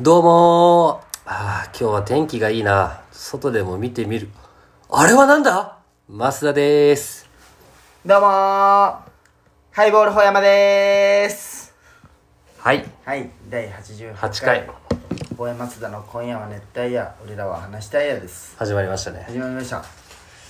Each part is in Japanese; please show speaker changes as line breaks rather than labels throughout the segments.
どうもーあー今日は天気がいいな。外でも見てみる。あれはなんだ？増田でーす。
どうもーハイボールほやまでーす
はい。
はい第88
8回
ほや松田の今夜は熱帯夜俺らは話したいやです
始まりましたね。
始まりました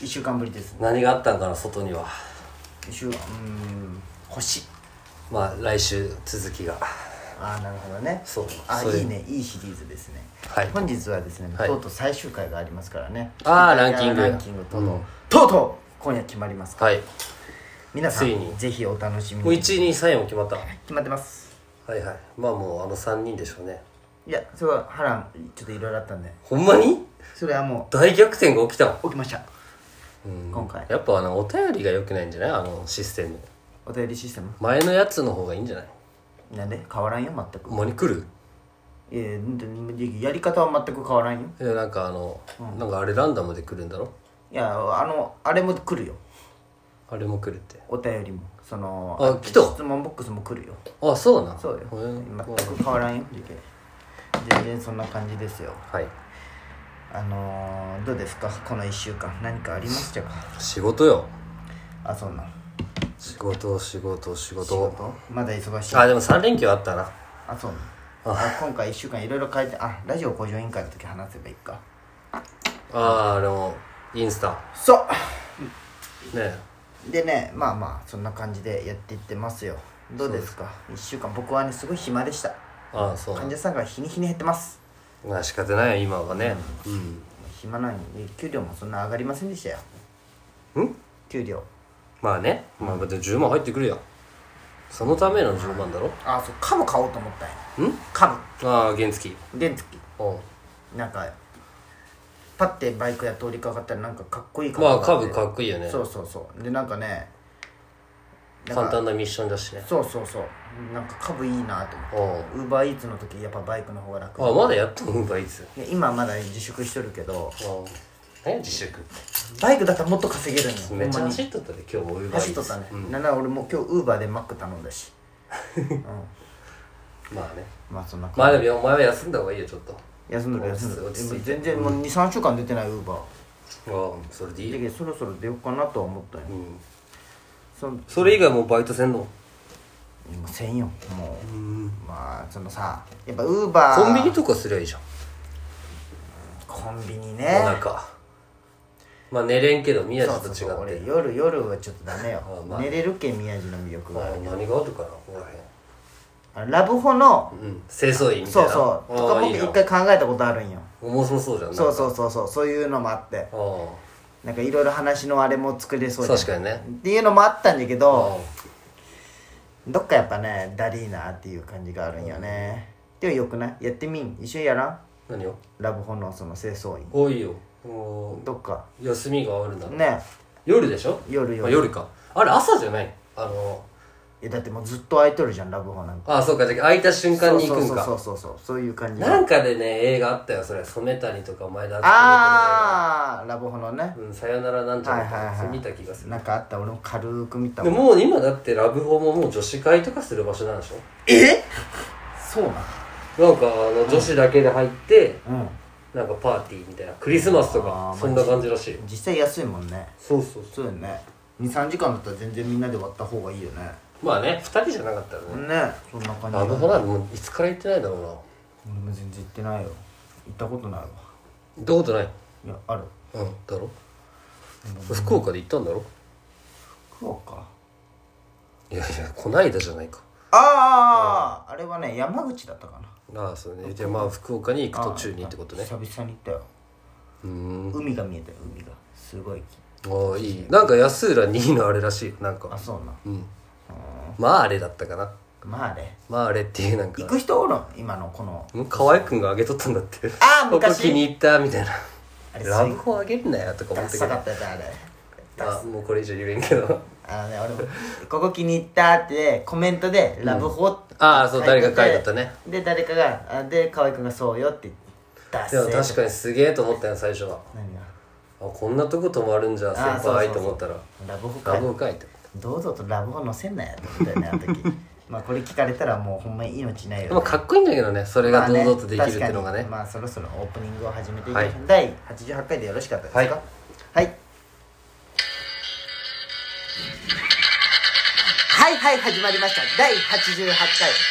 1週間ぶりです
何があったんかな、外には。
1週間うーん星
まあ、来週続きが。
ああなるほどね。
そう。
あ
そういう。
いいねいいシリーズですね。
はい。
本日はですね、
はい。
とうとう最終回がありますからね。
あーランキング。
ランキングとうとう、
うん。
とうとう今夜決まりますから。
はい。
皆さん
ついに。
ぜひお楽しみ
もう
に
1位、2位、3位も決まった。は
決まってます。
いはい。まあもうあの3人でしょうね。
いやそれは波乱ちょっといろいろあったんで。
ほんまに？
それはも
大逆転が起きた
う起きました。
うん。
今回。
やっぱあの、お便りが良くないんじゃない？あのシステム。
お便りシステム？
前のやつの方がいいんじゃない？
なんで変わらんよ全く。
ほんまに来る？
いややり方は全く変わらんよ。
いやなんかあの、なんかあれランダムで来るんだろ？
いやあのあれも来るよ。
あれも来るって。
お便りも。その
あ来た。
質問ボックスも来るよ。
あそうなん？
そうよ。
へえ。
全く変わらんよ。全然そんな感じですよ。
はい。
あのー、どうですか？この1週間。何かありましたか？
仕事よ。
あそうなん
仕事仕事仕事。
仕事？まだ忙しい？
あでも3連休あったな。
あそうあ。今回1週間いろいろ変えてあラジオ向上委員会の時話せばいいか。
あああのインスタ。
そう。
ね
でねまあまあそんな感じでやっていってますよ。どうですか？1週間。僕はねすごい暇でした。
ああそう。
患者さんが日に日に減ってます。
まあ仕方ないよ今はね。うん。
暇なのに給料もそんな上がりませんでしたよ。
うん？
給料
まあねまあでも10万入ってくるやん。そのための10万だろ。
あそう株買おうと思ったんや。
ん？
株
ああ原付。き
原付。
うん。
なんかパッてバイクや通りかかったらなんかかっこいい
まあ
がって
株かっこいいよね。
そうそうそう。でなんかねなんか
簡単なミッションだしね。
そうそうそう。なんか株いいなと思って。
うん。
ウーバーイーツの時やっぱバイクの方が楽。
あまだやっとんばいつ
で今まだ自粛しとるけど
自粛。
バイクだったらもっと稼げるんよほん
めっちゃ走っとったで今日もウーバー
走っとったね、
うん。
なんなら俺もう今日ウーバーでマック頼んだし。うん。
まあね。
まあそんな
まあ
感じ
でもお前は休んだ方がいいよちょっと。
休んどる休んどる。
落ち着いて
全然もう23週間出てないウーバー。
ああそれでいいよ。
だけどそろそろ出ようかなとは思ったよ。
うん。
そん
それ以外もうバイトせんの？
せんよもう。
うん。
まあそのさやっぱウーバー。
コンビニとかすりゃいいじゃん。
コンビニ
お
ね
腹まあ寝れんけど宮
そう
地
そうそう。俺
と違って
夜夜はちょっとダメよ。
あまあ。
寝れるけ宮地の魅力
あ
がある
何があるかなここら
あラブホの
うん清掃員みたい
そう
な
そう。とか僕一回考えたことあるんよ。
面白そうじゃん。
そうそうそうそうそういうのもあって。
ああ
なんかいろいろ話のあれも作れそうじゃん。
確かにね。
っていうのもあったんだけ
あ
どどっかやっぱねダリーなっていう感じがあるんよね。でもよくない？やってみん？一緒にやらん？
何を？
ラブホのその清掃員
多いよ。も
どっか。
う休みがあるんだ
ね。
夜でしょ？
夜夜。
あ夜か。あれ朝じゃない？あの
えだってもうずっと空いとるじゃんラブホなんか。
あそうか。じゃあ空いた瞬間に行くんか。
そうそうそうそうそういう感じ
なんかでね映画あったよ。それ染谷とか前田敦子
ああラブホのね。
うんさよならなんちゃらと
はいはいはい。
見た気がする。
なんかあった。俺も軽く見た
で
わ
もう今だってラブホももう女子会とかする場所なんでしょ？
え？そうな
なんかあの女子だけで入って
のうん
なんかパーティーみたいなクリスマスとかそんな感じらしい。
実際安いもんね。
そうそう
そう。よね。23時間だったら全然みんなで割った方がいいよね。
まあね2人じゃなかったらね。
ねそんな感じ
ラブホなんてもういつから行ってないだろうな。行
俺も全然行ってないよ。行ったことないわ。
ったことない？
いやある。
うんだろ？福岡で行ったんだろ？
福岡？
いやいやこないだじゃないか
あああれはね山口だったかな。
ああそうね。じゃあまあ福岡に行く途中にってことね。
久々に行ったよ。
うーん。
海が見えたよ海が。すごい
ああいい。なんか安浦2位のあれらしい。なんか。
あそうな
うん。まああれだったかな。
まあね。
まああれっていうなんか。
行く人おるん今のこの。
うん河合くんがあげとったんだって。
あー
ここ
昔
気に入ったみたいな。
あれ
ラブホあげるなよとか思
ダ
ったけど。
かったやつあれ。
あもうこれ以上言えんけど
あのね俺も「ここ気に入った」ってコメントで「ラブホ」って
ああそう誰が書い
て
とったね。
で誰かがあで河合君が「そうよ」って言った
でも確かにすげえと思ったよ最初は。
何が？
あこんなとこ泊まるんじゃ先輩と思ったら。
ラブホか。
ラブホかいって。
堂々とラブホ載せんなよって思ったよねあの時。まあこれ聞かれたらもうほんまに命ないよ、ね、
でもかっこいいんだけどねそれが堂々とできるっていうのがね,、
まあ、そろそろオープニングを始めていきましょう、
はい。
第88回でよろしかったですか？
はい
はいはいはい始まりました。第88回。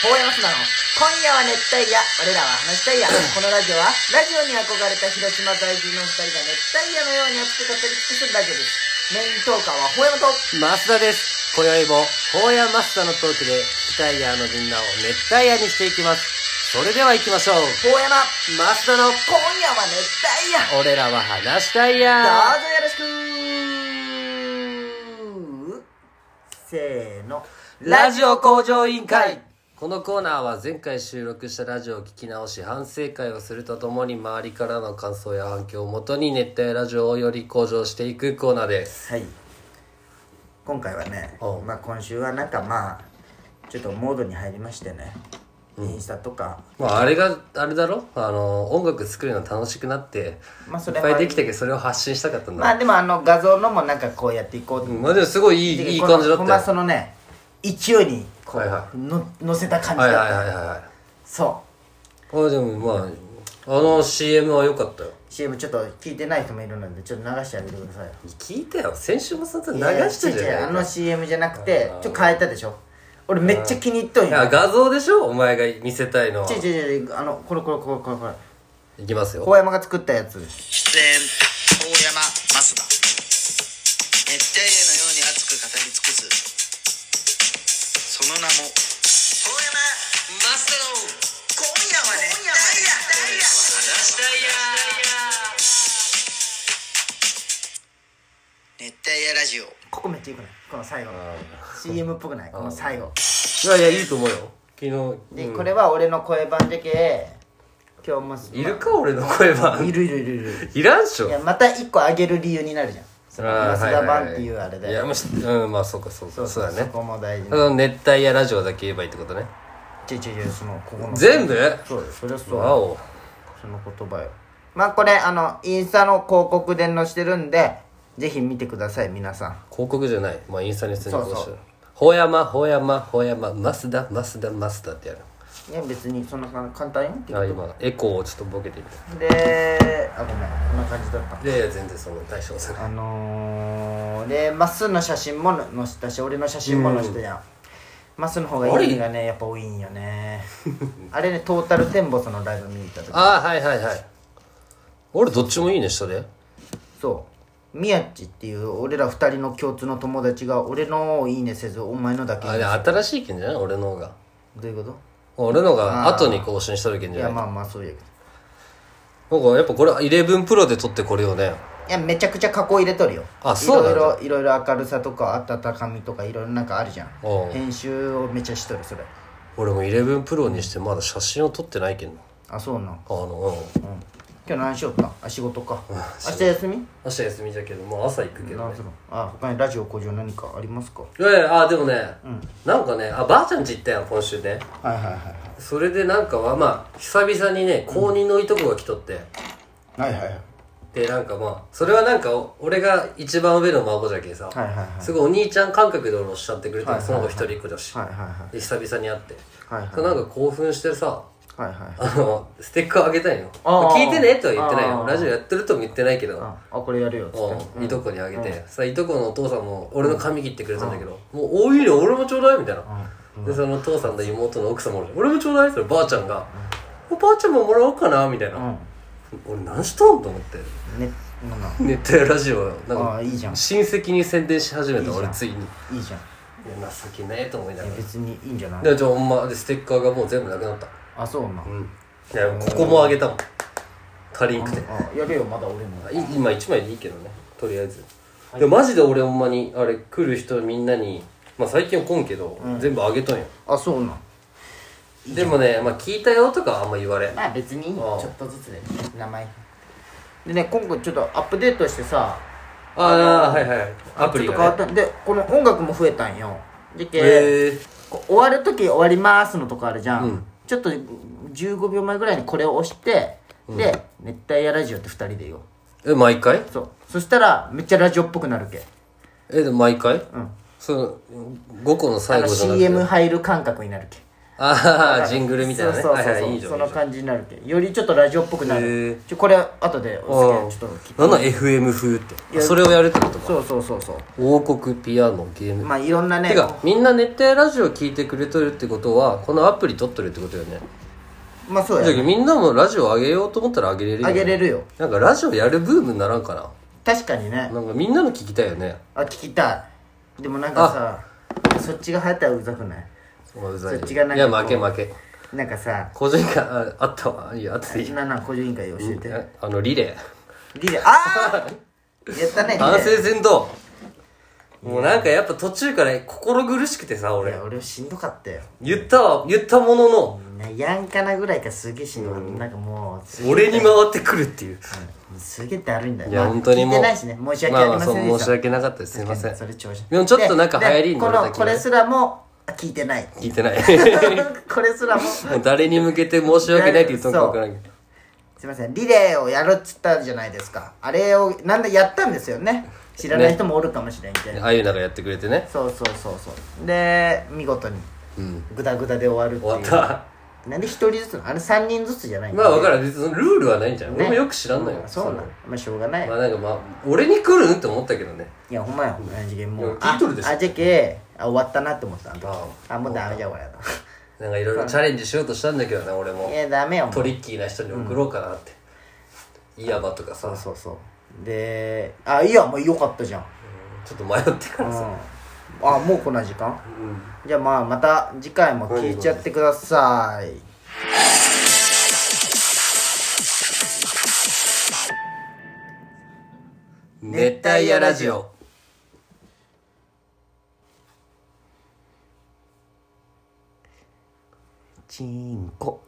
法山砂の。今夜は熱帯夜。俺らは話したいや。このラジオはラジオに憧れた広島在住の2人が熱帯夜のように熱く語り尽くすラジオです。メイントーカーは法山と。
増田です。今宵も法や増田のトークで北イヤーのみんなを熱帯夜にしていきます。それでは行きましょう。
法山
増田の
今夜は熱帯夜。
俺らは話したい
どうぞ
や
よろしくせーの。
ラジオ向上委員会。このコーナーは前回収録したラジオを聞き直し反省会をするとともに周りからの感想や反響をもとに熱帯ラジオをより向上していくコーナーです。
はい。今回はね
おう。
まあ今週はなんかまあちょっとモードに入りましてね、インスタとか。
まああれがあれだろ？あの音楽作るの楽しくなって
まあそれは。
いっぱいできたけどそれを発信したかったんだ
まあでもあの画像のもなんかこうやっていこう
うんまあでもすごいいいいい感じだ
ほんま
ったよ
そのね勢いにこう、
はいは
の乗せた感じ
はい
だった、
はいはいはいはい
そ
あでもまああの CM は良かったよ。
う CM ちょっと聞いてない人もいるのでちょっと流してあげてください
聞いたよ。先週もそんな流
いやいや
したじゃない
違う違うあの CM じゃなくてちょっと変えたでしょ？俺めっちゃ気に入っとん
や。画像でしょ？お前が見せたいのは。
違う違う違うあのこれこれこれこれこれ。
いきますよ。
小山が作ったやつ
出演大山増田。熱帯夜のように熱く語り尽くす。その名も大山増田の今夜は熱帯夜。話したいや熱帯夜ラジオ
ここめっちゃいいくないこの最後。CM っぽくないこの最後。
いやいやいいと思うよ。昨日。
で、
うん。
これは俺の声版じゃけ今日も
いるか俺の声版
いるいるいる。いる
いらんっしょ。
いやまた一個上げる理由になるじゃん。その
あー
増田版っていうあれで。
いやもうしうんまあそうかそうかそうだね。
そこも大事
あの熱帯夜ラジオだけ言えばいいってことね。
ちょいちょいちょいそのここの。
全部？
そうよそれはそう。
わお。
その言葉よ。まあこれあのインスタの広告で載してるんでぜひ見てください皆さん。
広告じゃない。まあインスタに普通にこうして
そうそう
ほやまほやまほやま増田増田増田ってやる。
いや別にそんなか簡単よ
あ今エコーをちょっとボケてみ
であごめん。こんな感じだった。
たいやいや全然その対象さ
あのー、でまっすーの写真も載せたし俺の写真も載せたやん。まっすーの方がいいねがねやっぱ多いんよね。あれねトータルテンボスのライブ見に行った時。
ああはいはいはい。俺どっちもいいね下で。
そう宮地っていう俺ら二人の共通の友達が俺のをいいねせずお前のだけ
あれ新しいけんじゃない？俺の方が。
どういうこ
俺のが後に更新しとるけんじゃない？
といやまあまあそうやけど。
なんかやっぱこれ11プロで撮ってこれよね。
いやめちゃくちゃ加工入れとるよ。
あそうなんだ。
いろいろいろいろ明るさとか温かみとかいろいろなんかあるじゃん。
おう。
編集をめちゃしとるそれ。
俺も11プロにしてまだ写真を撮ってないけんな。
あそうなん。
あのうん
今日何しよったあ仕事か。明日休み？
明日休みじゃけどもう朝行くけどね。
あ他にラジオ工場何かありますか？
いやいやあでもね、なんかねあばあちゃんち行ったやん今週ね。
はいはいはい
それでなんかはまあ久々にね公認のいとこが来とって、
はいはいはい。
でなんかまあそれはなんかお俺が一番上の孫じゃけんさ、
はいはいはい。
すごいお兄ちゃん感覚で俺おっしゃってくれて、
はいはいはい。
その子一人っ子だし、
はいはいはい。
で久々に会って、
はいはい
なんか興奮してさ
はいはい。
あのステッカーあげたいの。聞いてねとは言ってないよ。ラジオやってるとも言ってないけど。
ああこれやるよ。っつって。
うん。いとこにあげて、さいとこのお父さんも俺の髪切ってくれたんだけど、もう「おいいね俺もちょうだい」みたいな、でその父さんと妹の奥様も「俺もちょうだい」ってばあちゃんが「おばあちゃんももらおうかな」みたいな、
うん。
俺何しとんと思って。
ね
ネットやラジオなんか親戚に宣伝し始めた俺ついに。い
いじゃん。
や情けねえと思いながら。
別にいいんじゃない？
でじゃあほんまでステッカーがもう全部なくなった
あそうなん。
うん。いやここもあげたもん。足りんくて。
あやるよまだ俺も。
あい今1枚でいいけどね。とりあえず、でマジで俺ほんまにあれ来る人みんなにまあ最近は来んけど、全部あげとんよ。
あそうなん。
でもねまあ聞いたよとかはあんま言われん。
まあ別にいい。
ああ。
ちょっとずつで。名前。でね今後ちょっとアップデートしてさ
ああはいはいアプリ
ちょっと変わ
がね
った。でこの音楽も増えたんよ。でけ、
へえ
こう終わる時終わりますのとこあるじゃん、
うん
ちょっと15秒前ぐらいにこれを押して、で熱帯夜ラジオって2人で言おう。
え毎回？
そう。そしたらめっちゃラジオっぽくなるけ。
えで毎回？
うん。
その5個の最後じゃなくて。
CM 入る感覚になるけ
ああジングルみたいなね。
そうそうそう
はいはいいいじゃん
その感じになるけよりちょっとラジオっぽくな
へ
る
ー。
ちょこれ後でお好きなちょっと聞いて
なんだ FM 風って。それをやるってことか。
そうそうそうそう。
王国ピアノゲーム。
まあいろんなね。
てかみんな熱帯ラジオ聞いてくれとるってことはこのアプリ撮っとるってことよね。
まあそうやね。
じゃあみんなもラジオ上げようと思ったら上げれるよ、ね、
あげれるよ。
なんかラジオやるブームにならんかな。
確かにね。
なんかみんなの聞きたいよね。
あ聞きたい。でもなんかさそっちが流行ったらうざくない？
そ
っちがなん
いや
かこう
負け負け。
なんかさ
個人会ああったわいいよあったでいい。
なな個人委員会教えて。
えあのリレ
リレーああ やったね
ー反省
リレー。
戦どうもうなんかやっぱ途中から心苦しくてさ
い
俺
や俺しんどかったよ。
言ったわ言ったものの。
ねやんかなぐらいからすげえしんどかった。なんかもうすげえ
俺に回ってくるっていう。
うん。すげえだるいんだよ。
いや
まあ
本当にもう。
聞いてないしね。申し訳ありませんでした。
まあまあそう申し訳なかったです。すいません。
それ調子。
でもちょっとなんか流行りに乗れた気が
でこのこれすらもあ聞いてない。
聞いてない。
これすらも。
誰に向けて申し訳ないって言ったのか分からんけど。
すいませんリレーをやるっつったじゃないですか。あれをなんでやったんですよね。知らない人もおるかもしれんけど、
ああいうのがやってくれてね。
そうそうそうそう。で見事に。
うん。
グダグダで終わるっていう。
終わった
なんで一人ずつなのあれ三人ずつじゃない
まあ分からん別にルールはないんじゃん、
ね。
俺もよく知らんのよ、
そうなの。まあしょうがない、
まあなんかまあ俺に来る？んって思ったけどね。
いやほんまやほんまや次元もう
いや聞いとるでしょ
ああじゃけあ終わったなって思った。あの時
あ
あもうダメじゃんこれ
なんかいろいろチャレンジしようとしたんだけどね俺も。
いやダメよもう。
トリッキーな人に送ろうかなって、いわばとかさ。
そうそうそう。であいやもうよかったじゃん。
ちょっと迷ってか
うん。
らさ、
あもうこんな時間、
うん、
じゃあまあまた次回も聞いちゃってください、
熱帯夜ラジオ。チンコ。